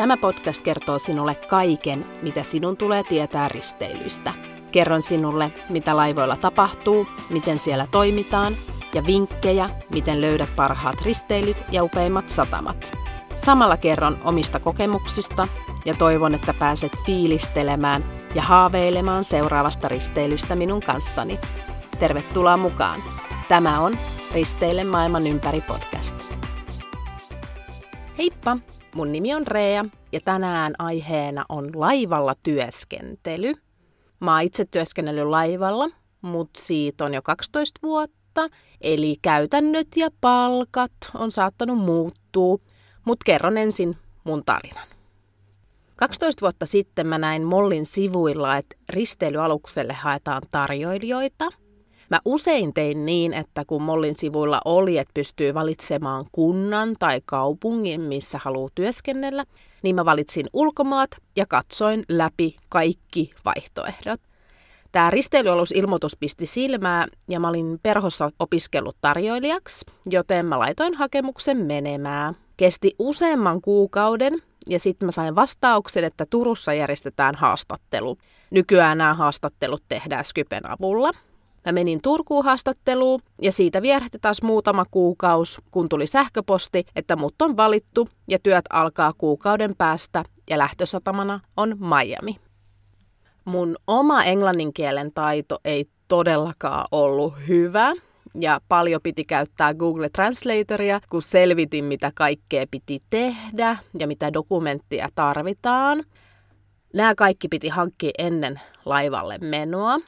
Tämä podcast kertoo sinulle kaiken, mitä sinun tulee tietää risteilyistä. Kerron sinulle, mitä laivoilla tapahtuu, miten siellä toimitaan ja vinkkejä, miten löydät parhaat risteilyt ja upeimmat satamat. Samalla kerron omista kokemuksista ja toivon, että pääset fiilistelemään ja haaveilemaan seuraavasta risteilystä minun kanssani. Tervetuloa mukaan! Tämä on Risteille maailman ympäri podcast. Heippa! Mun nimi on Rea ja tänään aiheena on laivalla työskentely. Mä oon itse työskennellyt laivalla, mutta siitä on jo 12 vuotta, eli käytännöt ja palkat on saattanut muuttua, mutta kerron ensin mun tarinan. 12 vuotta sitten mä näin Mollin sivuilla, että risteilyalukselle haetaan tarjoilijoita – Mä usein tein niin, että kun Mollin sivuilla oli, että pystyy valitsemaan kunnan tai kaupungin, missä haluaa työskennellä, niin mä valitsin ulkomaat ja katsoin läpi kaikki vaihtoehdot. Tämä risteilyalusilmoitus pisti silmää ja mä olin perhossa opiskellut tarjoilijaksi, joten mä laitoin hakemuksen menemään. Kesti useamman kuukauden ja sitten mä sain vastauksen, että Turussa järjestetään haastattelu. Nykyään nämä haastattelut tehdään Skypen avulla – Mä menin Turkuun haastatteluun ja siitä vierähti taas muutama kuukaus, kun tuli sähköposti, että mut on valittu ja työt alkaa kuukauden päästä ja lähtösatamana on Miami. Mun oma englannin kielen taito ei todellakaan ollut hyvä ja paljon piti käyttää Google Translatoria, kun selvitin, mitä kaikkea piti tehdä ja mitä dokumenttia tarvitaan. Nämä kaikki piti hankkia ennen laivalle menoa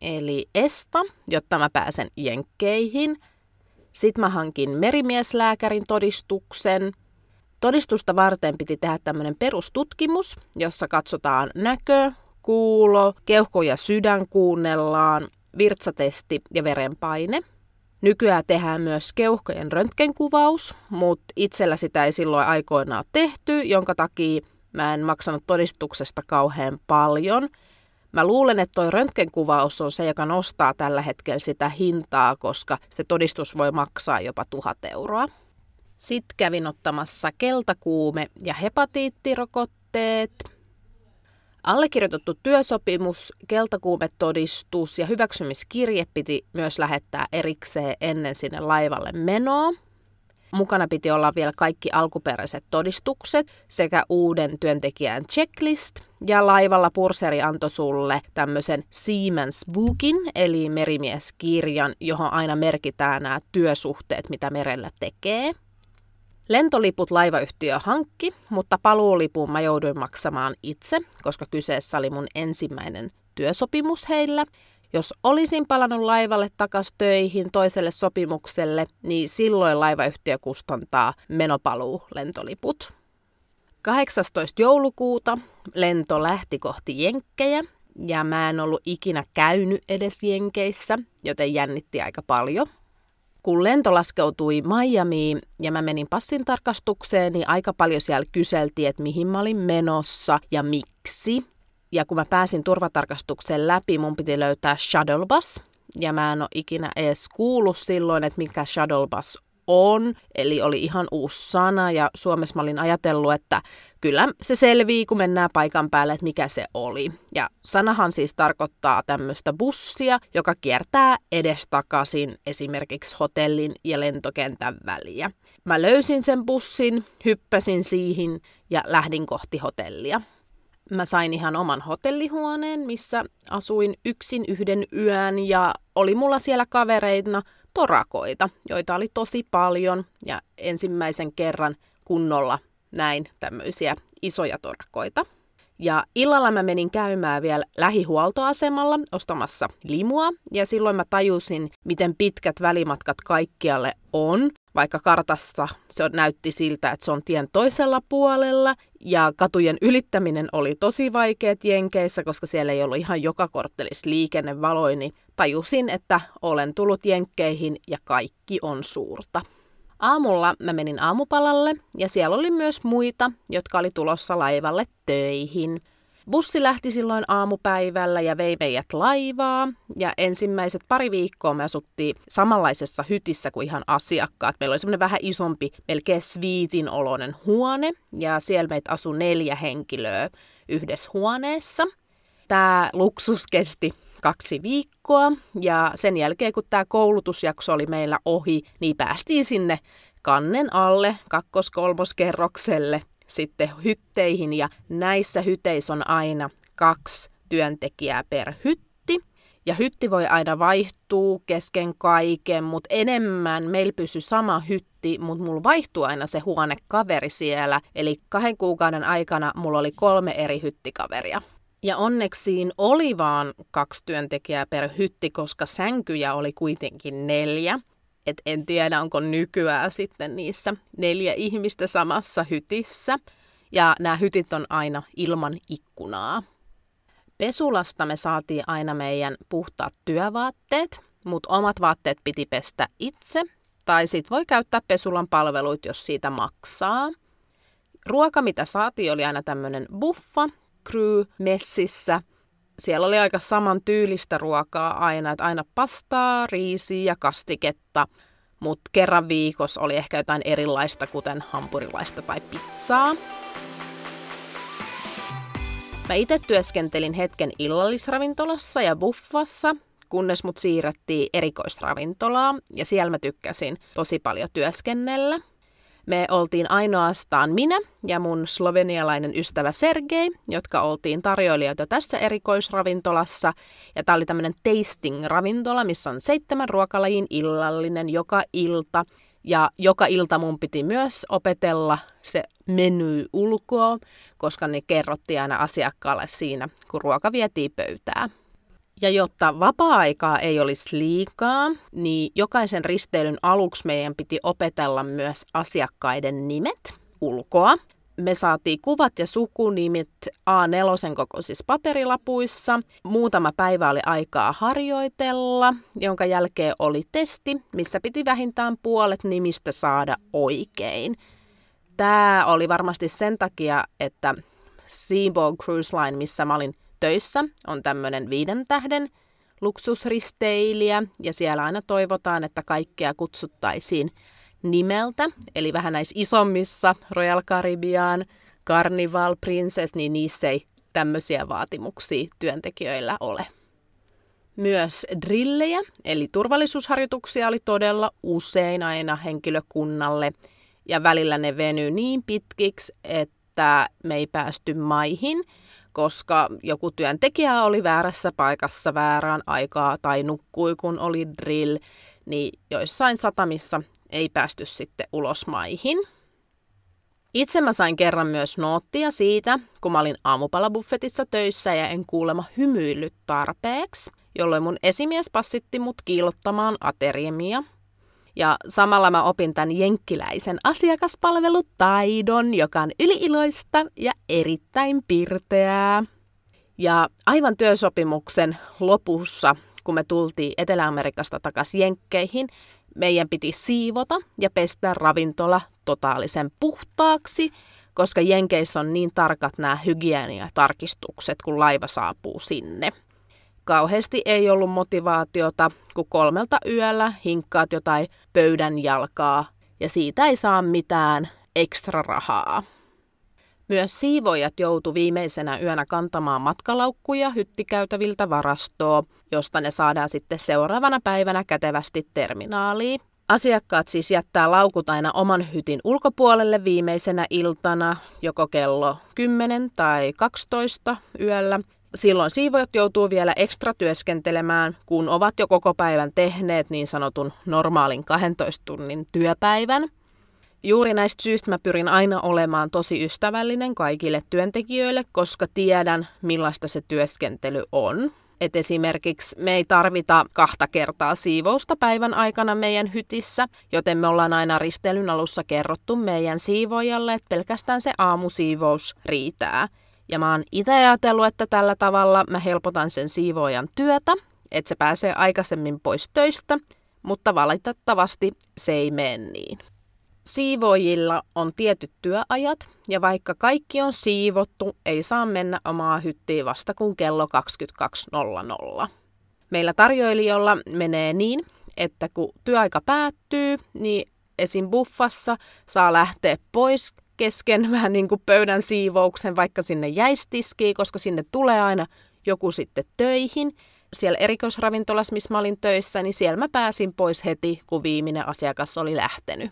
eli ESTA, jotta mä pääsen jenkkeihin. Sitten mä hankin merimieslääkärin todistuksen. Todistusta varten piti tehdä tämmöinen perustutkimus, jossa katsotaan näkö, kuulo, keuhko ja sydän kuunnellaan, virtsatesti ja verenpaine. Nykyään tehdään myös keuhkojen röntgenkuvaus, mutta itsellä sitä ei silloin aikoinaan tehty, jonka takia mä en maksanut todistuksesta kauhean paljon – Mä luulen, että toi röntgenkuvaus on se, joka nostaa tällä hetkellä sitä hintaa, koska se todistus voi maksaa jopa tuhat euroa. Sitten kävin ottamassa keltakuume- ja hepatiittirokotteet. Allekirjoitettu työsopimus, keltakuumetodistus ja hyväksymiskirje piti myös lähettää erikseen ennen sinne laivalle menoa. Mukana piti olla vielä kaikki alkuperäiset todistukset sekä uuden työntekijän checklist. Ja laivalla purseri antoi sulle tämmöisen Siemens Bookin, eli merimieskirjan, johon aina merkitään nämä työsuhteet, mitä merellä tekee. Lentoliput laivayhtiö hankki, mutta paluulipun mä jouduin maksamaan itse, koska kyseessä oli mun ensimmäinen työsopimus heillä. Jos olisin palannut laivalle takas töihin toiselle sopimukselle, niin silloin laivayhtiö kustantaa menopaluu lentoliput. 18. joulukuuta lento lähti kohti Jenkkejä ja mä en ollut ikinä käynyt edes Jenkeissä, joten jännitti aika paljon. Kun lento laskeutui Miamiin ja mä menin passin tarkastukseen, niin aika paljon siellä kyseltiin, että mihin mä olin menossa ja miksi ja kun mä pääsin turvatarkastukseen läpi, mun piti löytää shuttle bus. Ja mä en ole ikinä edes kuullut silloin, että mikä shuttle bus on. Eli oli ihan uusi sana ja Suomessa mä olin ajatellut, että kyllä se selvii, kun mennään paikan päälle, että mikä se oli. Ja sanahan siis tarkoittaa tämmöistä bussia, joka kiertää edestakaisin esimerkiksi hotellin ja lentokentän väliä. Mä löysin sen bussin, hyppäsin siihen ja lähdin kohti hotellia. Mä sain ihan oman hotellihuoneen, missä asuin yksin yhden yön ja oli mulla siellä kavereina torakoita, joita oli tosi paljon ja ensimmäisen kerran kunnolla näin tämmöisiä isoja torakoita. Ja illalla mä menin käymään vielä lähihuoltoasemalla ostamassa limua ja silloin mä tajusin, miten pitkät välimatkat kaikkialle on vaikka kartassa se näytti siltä, että se on tien toisella puolella, ja katujen ylittäminen oli tosi vaikeat Jenkeissä, koska siellä ei ollut ihan joka korttelissa liikennevaloja, niin tajusin, että olen tullut Jenkkeihin ja kaikki on suurta. Aamulla mä menin aamupalalle ja siellä oli myös muita, jotka oli tulossa laivalle töihin. Bussi lähti silloin aamupäivällä ja vei meidät laivaa. Ja ensimmäiset pari viikkoa me asuttiin samanlaisessa hytissä kuin ihan asiakkaat. Meillä oli semmoinen vähän isompi, melkein sviitin oloinen huone. Ja siellä meitä asui neljä henkilöä yhdessä huoneessa. Tämä luksus kesti kaksi viikkoa ja sen jälkeen kun tämä koulutusjakso oli meillä ohi, niin päästiin sinne kannen alle kakkos-kolmoskerrokselle sitten hytteihin ja näissä hyteissä on aina kaksi työntekijää per hytti. Ja hytti voi aina vaihtua kesken kaiken, mutta enemmän meillä pysyy sama hytti, mutta mulla vaihtuu aina se huonekaveri siellä. Eli kahden kuukauden aikana mulla oli kolme eri hyttikaveria. Ja onneksi oli vaan kaksi työntekijää per hytti, koska sänkyjä oli kuitenkin neljä. Et en tiedä, onko nykyään sitten niissä neljä ihmistä samassa hytissä. Ja nämä hytit on aina ilman ikkunaa. Pesulasta me saatiin aina meidän puhtaat työvaatteet, mutta omat vaatteet piti pestä itse. Tai sit voi käyttää pesulan palveluit, jos siitä maksaa. Ruoka, mitä saatiin, oli aina tämmöinen buffa, crew messissä. Siellä oli aika saman tyylistä ruokaa aina, että aina pastaa, riisiä ja kastiketta, mutta kerran viikossa oli ehkä jotain erilaista, kuten hampurilaista tai pizzaa. Mä itse työskentelin hetken illallisravintolassa ja buffassa, kunnes mut siirrettiin erikoisravintolaan, ja siellä mä tykkäsin tosi paljon työskennellä. Me oltiin ainoastaan minä ja mun slovenialainen ystävä Sergei, jotka oltiin tarjoilijoita tässä erikoisravintolassa. Ja tämä oli tämmöinen tasting-ravintola, missä on seitsemän ruokalajin illallinen joka ilta. Ja joka ilta mun piti myös opetella se meny ulkoa, koska ne kerrottiin aina asiakkaalle siinä, kun ruoka vietiin pöytään. Ja jotta vapaa-aikaa ei olisi liikaa, niin jokaisen risteilyn aluksi meidän piti opetella myös asiakkaiden nimet ulkoa. Me saatiin kuvat ja sukunimet A4 kokoisissa paperilapuissa. Muutama päivä oli aikaa harjoitella, jonka jälkeen oli testi, missä piti vähintään puolet nimistä saada oikein. Tämä oli varmasti sen takia, että Seaboard Cruise Line, missä mä olin töissä on tämmöinen viiden tähden luksusristeilijä ja siellä aina toivotaan, että kaikkea kutsuttaisiin nimeltä. Eli vähän näissä isommissa Royal Caribbean, Carnival, Princess, niin niissä ei tämmöisiä vaatimuksia työntekijöillä ole. Myös drillejä, eli turvallisuusharjoituksia oli todella usein aina henkilökunnalle, ja välillä ne venyy niin pitkiksi, että me ei päästy maihin – koska joku työntekijä oli väärässä paikassa väärään aikaa tai nukkui, kun oli drill, niin joissain satamissa ei päästy sitten ulos maihin. Itse mä sain kerran myös noottia siitä, kun mä olin aamupalabuffetissa töissä ja en kuulema hymyillyt tarpeeksi, jolloin mun esimies passitti mut kiilottamaan ateriemia – ja samalla mä opin tämän jenkkiläisen asiakaspalvelutaidon, joka on yliiloista ja erittäin pirteää. Ja aivan työsopimuksen lopussa, kun me tultiin Etelä-Amerikasta takaisin Jenkkeihin, meidän piti siivota ja pestä ravintola totaalisen puhtaaksi, koska Jenkeissä on niin tarkat nämä hygieniatarkistukset, kun laiva saapuu sinne kauheasti ei ollut motivaatiota, kun kolmelta yöllä hinkkaat jotain pöydän jalkaa ja siitä ei saa mitään ekstra rahaa. Myös siivoijat joutu viimeisenä yönä kantamaan matkalaukkuja hyttikäytäviltä varastoa, josta ne saadaan sitten seuraavana päivänä kätevästi terminaaliin. Asiakkaat siis jättää laukut aina oman hytin ulkopuolelle viimeisenä iltana, joko kello 10 tai 12 yöllä, Silloin siivojat joutuu vielä ekstra työskentelemään, kun ovat jo koko päivän tehneet niin sanotun normaalin 12 tunnin työpäivän. Juuri näistä syistä mä pyrin aina olemaan tosi ystävällinen kaikille työntekijöille, koska tiedän millaista se työskentely on. Et esimerkiksi me ei tarvita kahta kertaa siivousta päivän aikana meidän hytissä, joten me ollaan aina ristelyn alussa kerrottu meidän siivojalle, että pelkästään se aamusiivous riitää. Ja mä oon itse ajatellut, että tällä tavalla mä helpotan sen siivoojan työtä, että se pääsee aikaisemmin pois töistä, mutta valitettavasti se ei mene niin. Siivoojilla on tietyt työajat, ja vaikka kaikki on siivottu, ei saa mennä omaa hyttiin vasta kun kello 22.00. Meillä tarjoilijoilla menee niin, että kun työaika päättyy, niin esim. buffassa saa lähteä pois kesken vähän niin kuin pöydän siivouksen, vaikka sinne jäistiskiin, koska sinne tulee aina joku sitten töihin. Siellä erikoisravintolassa, missä mä olin töissä, niin siellä mä pääsin pois heti, kun viimeinen asiakas oli lähtenyt.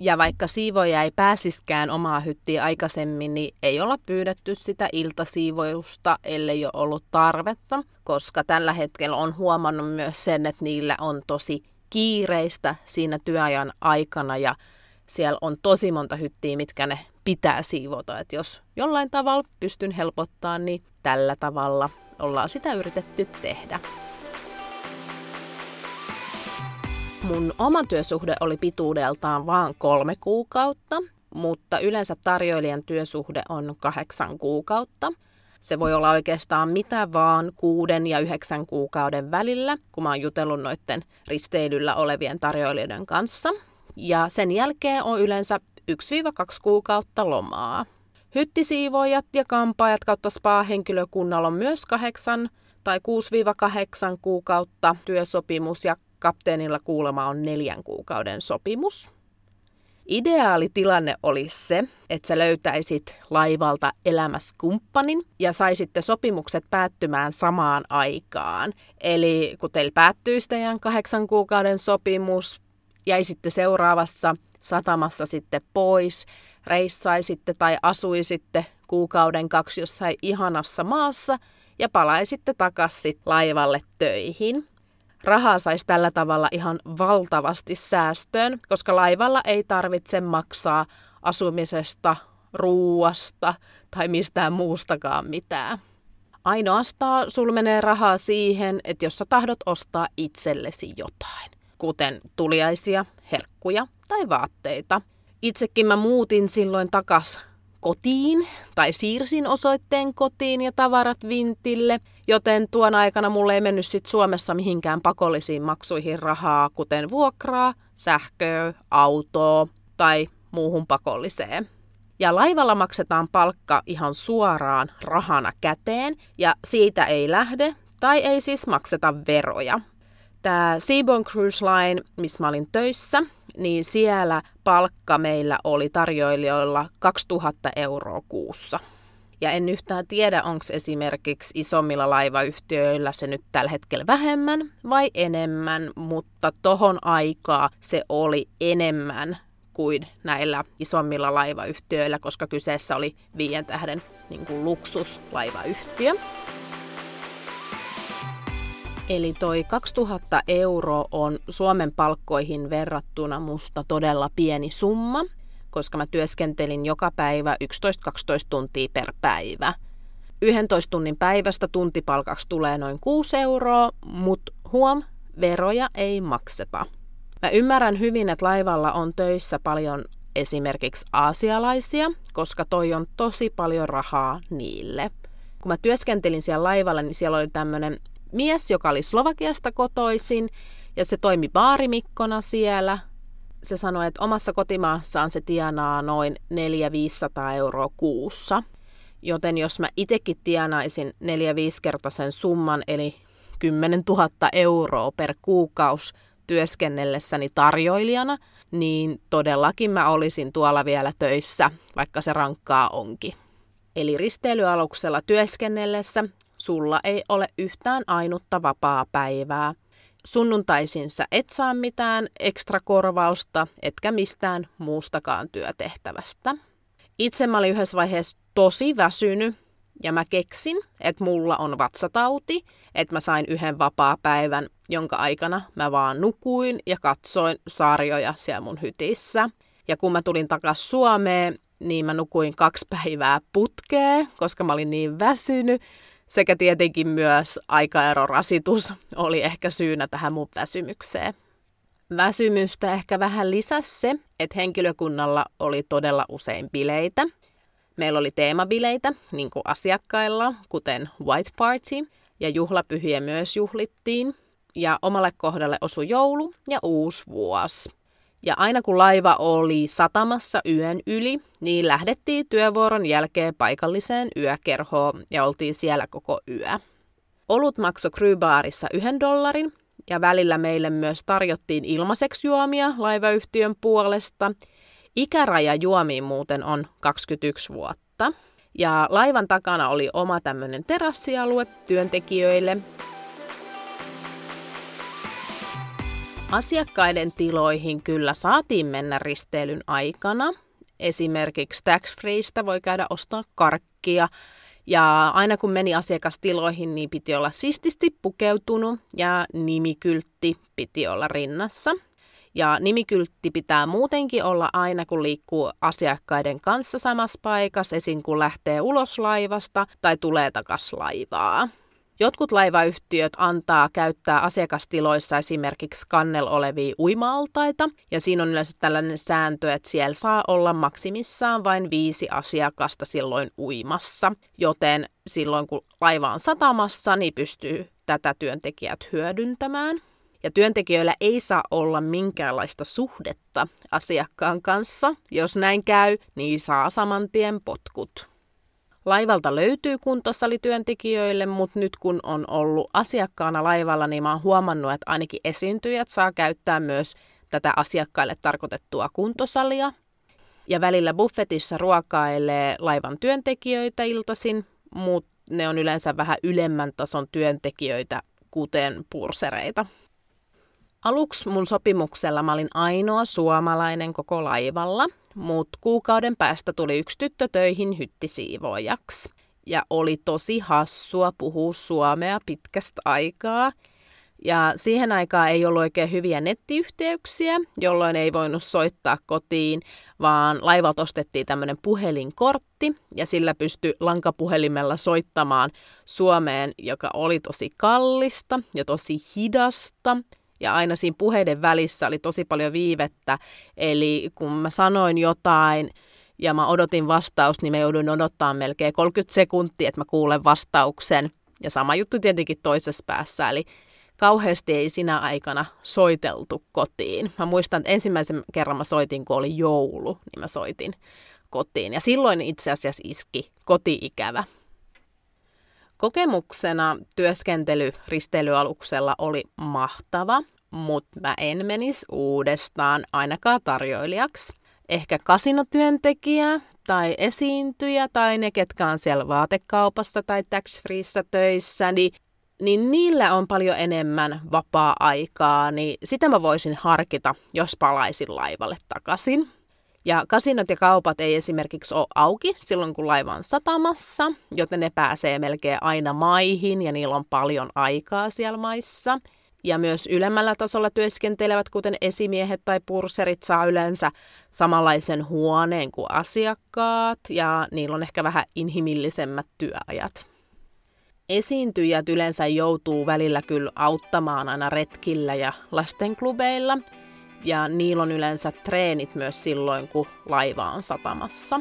Ja vaikka siivoja ei pääsiskään omaa hyttiä aikaisemmin, niin ei olla pyydetty sitä iltasiivojusta, ellei ole ollut tarvetta, koska tällä hetkellä on huomannut myös sen, että niillä on tosi kiireistä siinä työajan aikana ja siellä on tosi monta hyttiä, mitkä ne pitää siivota. Et jos jollain tavalla pystyn helpottaa, niin tällä tavalla ollaan sitä yritetty tehdä. Mun oma työsuhde oli pituudeltaan vain kolme kuukautta, mutta yleensä tarjoilijan työsuhde on kahdeksan kuukautta. Se voi olla oikeastaan mitä vaan kuuden ja yhdeksän kuukauden välillä, kun mä oon jutellut noiden risteilyllä olevien tarjoilijoiden kanssa. Ja sen jälkeen on yleensä 1-2 kuukautta lomaa. Hyttisiivoojat ja kampaajat kautta spa-henkilökunnalla on myös 8 tai 6-8 kuukautta työsopimus ja kapteenilla kuulema on neljän kuukauden sopimus. Ideaalitilanne olisi se, että sä löytäisit laivalta elämäskumppanin ja saisitte sopimukset päättymään samaan aikaan. Eli kun teillä päättyisi teidän kahdeksan kuukauden sopimus, jäisitte seuraavassa satamassa sitten pois, reissaisitte tai asuisitte kuukauden kaksi jossain ihanassa maassa ja palaisitte takaisin laivalle töihin rahaa saisi tällä tavalla ihan valtavasti säästöön, koska laivalla ei tarvitse maksaa asumisesta, ruuasta tai mistään muustakaan mitään. Ainoastaan sul menee rahaa siihen, että jos sä tahdot ostaa itsellesi jotain, kuten tuliaisia, herkkuja tai vaatteita. Itsekin mä muutin silloin takas kotiin tai siirsin osoitteen kotiin ja tavarat vintille, joten tuon aikana mulle ei mennyt sit Suomessa mihinkään pakollisiin maksuihin rahaa, kuten vuokraa, sähköä, autoa tai muuhun pakolliseen. Ja laivalla maksetaan palkka ihan suoraan rahana käteen ja siitä ei lähde tai ei siis makseta veroja. Tämä Seabourn Cruise Line, missä mä olin töissä, niin siellä palkka meillä oli tarjoilijoilla 2000 euroa kuussa. Ja en yhtään tiedä, onko esimerkiksi isommilla laivayhtiöillä se nyt tällä hetkellä vähemmän vai enemmän, mutta tohon aikaa se oli enemmän kuin näillä isommilla laivayhtiöillä, koska kyseessä oli viien tähden niin kuin luksuslaivayhtiö. Eli toi 2000 euro on Suomen palkkoihin verrattuna musta todella pieni summa, koska mä työskentelin joka päivä 11-12 tuntia per päivä. 11 tunnin päivästä tuntipalkaksi tulee noin 6 euroa, mutta huom, veroja ei makseta. Mä ymmärrän hyvin, että laivalla on töissä paljon esimerkiksi aasialaisia, koska toi on tosi paljon rahaa niille. Kun mä työskentelin siellä laivalla, niin siellä oli tämmöinen mies, joka oli Slovakiasta kotoisin ja se toimi baarimikkona siellä. Se sanoi, että omassa kotimaassaan se tienaa noin 400-500 euroa kuussa. Joten jos mä itsekin tienaisin 4-5 kertaisen summan, eli 10 000 euroa per kuukaus työskennellessäni tarjoilijana, niin todellakin mä olisin tuolla vielä töissä, vaikka se rankkaa onkin. Eli risteilyaluksella työskennellessä sulla ei ole yhtään ainutta vapaa päivää. Sunnuntaisin sä et saa mitään ekstra korvausta, etkä mistään muustakaan työtehtävästä. Itse mä olin yhdessä vaiheessa tosi väsynyt ja mä keksin, että mulla on vatsatauti, että mä sain yhden vapaa-päivän, jonka aikana mä vaan nukuin ja katsoin sarjoja siellä mun hytissä. Ja kun mä tulin takaisin Suomeen, niin mä nukuin kaksi päivää putkeen, koska mä olin niin väsynyt sekä tietenkin myös aikaerorasitus oli ehkä syynä tähän mun väsymykseen. Väsymystä ehkä vähän lisäsi se, että henkilökunnalla oli todella usein bileitä. Meillä oli teemabileitä, niin kuin asiakkailla, kuten White Party, ja juhlapyhiä myös juhlittiin. Ja omalle kohdalle osui joulu ja uusi vuosi. Ja aina kun laiva oli satamassa yön yli, niin lähdettiin työvuoron jälkeen paikalliseen yökerhoon ja oltiin siellä koko yö. Olut maksoi Krybaarissa yhden dollarin ja välillä meille myös tarjottiin ilmaiseksi juomia laivayhtiön puolesta. Ikäraja juomiin muuten on 21 vuotta. Ja laivan takana oli oma tämmöinen terassialue työntekijöille. Asiakkaiden tiloihin kyllä saatiin mennä risteilyn aikana. Esimerkiksi tax freeista voi käydä ostaa karkkia. Ja aina kun meni asiakastiloihin, niin piti olla sististi pukeutunut ja nimikyltti piti olla rinnassa. Ja nimikyltti pitää muutenkin olla aina, kun liikkuu asiakkaiden kanssa samassa paikassa, esim. kun lähtee ulos laivasta tai tulee takas laivaa. Jotkut laivayhtiöt antaa käyttää asiakastiloissa esimerkiksi kannel olevia uimaaltaita, ja siinä on yleensä tällainen sääntö, että siellä saa olla maksimissaan vain viisi asiakasta silloin uimassa, joten silloin kun laiva on satamassa, niin pystyy tätä työntekijät hyödyntämään. Ja työntekijöillä ei saa olla minkäänlaista suhdetta asiakkaan kanssa. Jos näin käy, niin saa saman tien potkut. Laivalta löytyy kuntosalityöntekijöille, mutta nyt kun on ollut asiakkaana laivalla, niin mä oon huomannut, että ainakin esiintyjät saa käyttää myös tätä asiakkaille tarkoitettua kuntosalia. Ja välillä buffetissa ruokailee laivan työntekijöitä iltasin, mutta ne on yleensä vähän ylemmän tason työntekijöitä, kuten pursereita. Aluksi mun sopimuksella mä olin ainoa suomalainen koko laivalla, mutta kuukauden päästä tuli yksi tyttö töihin hyttisiivoojaksi. Ja oli tosi hassua puhua suomea pitkästä aikaa. Ja siihen aikaan ei ollut oikein hyviä nettiyhteyksiä, jolloin ei voinut soittaa kotiin, vaan laivalta ostettiin tämmöinen puhelinkortti ja sillä pystyi lankapuhelimella soittamaan Suomeen, joka oli tosi kallista ja tosi hidasta ja aina siinä puheiden välissä oli tosi paljon viivettä. Eli kun mä sanoin jotain ja mä odotin vastausta, niin mä joudun odottaa melkein 30 sekuntia, että mä kuulen vastauksen. Ja sama juttu tietenkin toisessa päässä, eli kauheasti ei sinä aikana soiteltu kotiin. Mä muistan, että ensimmäisen kerran mä soitin, kun oli joulu, niin mä soitin kotiin. Ja silloin itse asiassa iski kotiikävä. Kokemuksena työskentely risteilyaluksella oli mahtava, mutta mä en menisi uudestaan ainakaan tarjoilijaksi. Ehkä kasinotyöntekijä tai esiintyjä tai ne, ketkä on siellä vaatekaupassa tai tax freeissä töissä, niin, niin niillä on paljon enemmän vapaa-aikaa, niin sitä mä voisin harkita, jos palaisin laivalle takaisin. Ja kasinot ja kaupat ei esimerkiksi ole auki silloin, kun laiva on satamassa, joten ne pääsee melkein aina maihin ja niillä on paljon aikaa siellä maissa. Ja myös ylemmällä tasolla työskentelevät, kuten esimiehet tai purserit, saa yleensä samanlaisen huoneen kuin asiakkaat ja niillä on ehkä vähän inhimillisemmät työajat. Esiintyjät yleensä joutuu välillä kyllä auttamaan aina retkillä ja lastenklubeilla – ja niillä on yleensä treenit myös silloin, kun laiva on satamassa.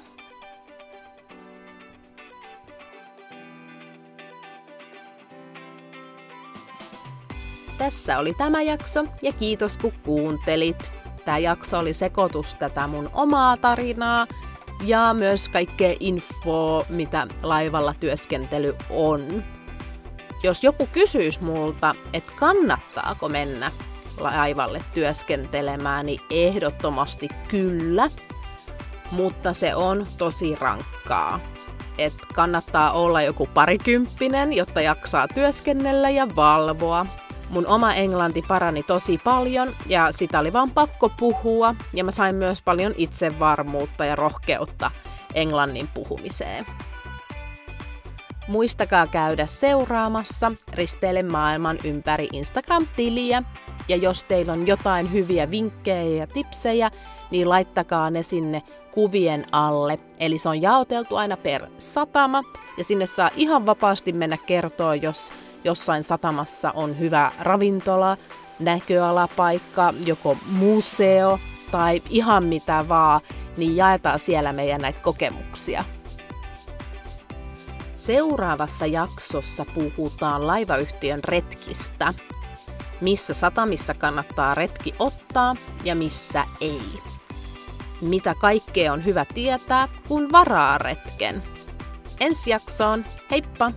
Tässä oli tämä jakso ja kiitos kun kuuntelit. Tämä jakso oli sekoitus tätä mun omaa tarinaa ja myös kaikkea infoa, mitä laivalla työskentely on. Jos joku kysyisi multa, että kannattaako mennä laivalle työskentelemään, niin ehdottomasti kyllä, mutta se on tosi rankkaa. Et kannattaa olla joku parikymppinen, jotta jaksaa työskennellä ja valvoa. Mun oma englanti parani tosi paljon ja sitä oli vaan pakko puhua ja mä sain myös paljon itsevarmuutta ja rohkeutta englannin puhumiseen. Muistakaa käydä seuraamassa Risteile maailman ympäri Instagram-tiliä ja jos teillä on jotain hyviä vinkkejä ja tipsejä, niin laittakaa ne sinne kuvien alle. Eli se on jaoteltu aina per satama ja sinne saa ihan vapaasti mennä kertoa, jos jossain satamassa on hyvä ravintola, näköalapaikka, joko museo tai ihan mitä vaan, niin jaetaan siellä meidän näitä kokemuksia. Seuraavassa jaksossa puhutaan laivayhtiön retkistä missä satamissa kannattaa retki ottaa ja missä ei. Mitä kaikkea on hyvä tietää, kun varaa retken. Ensi jaksoon, heippa!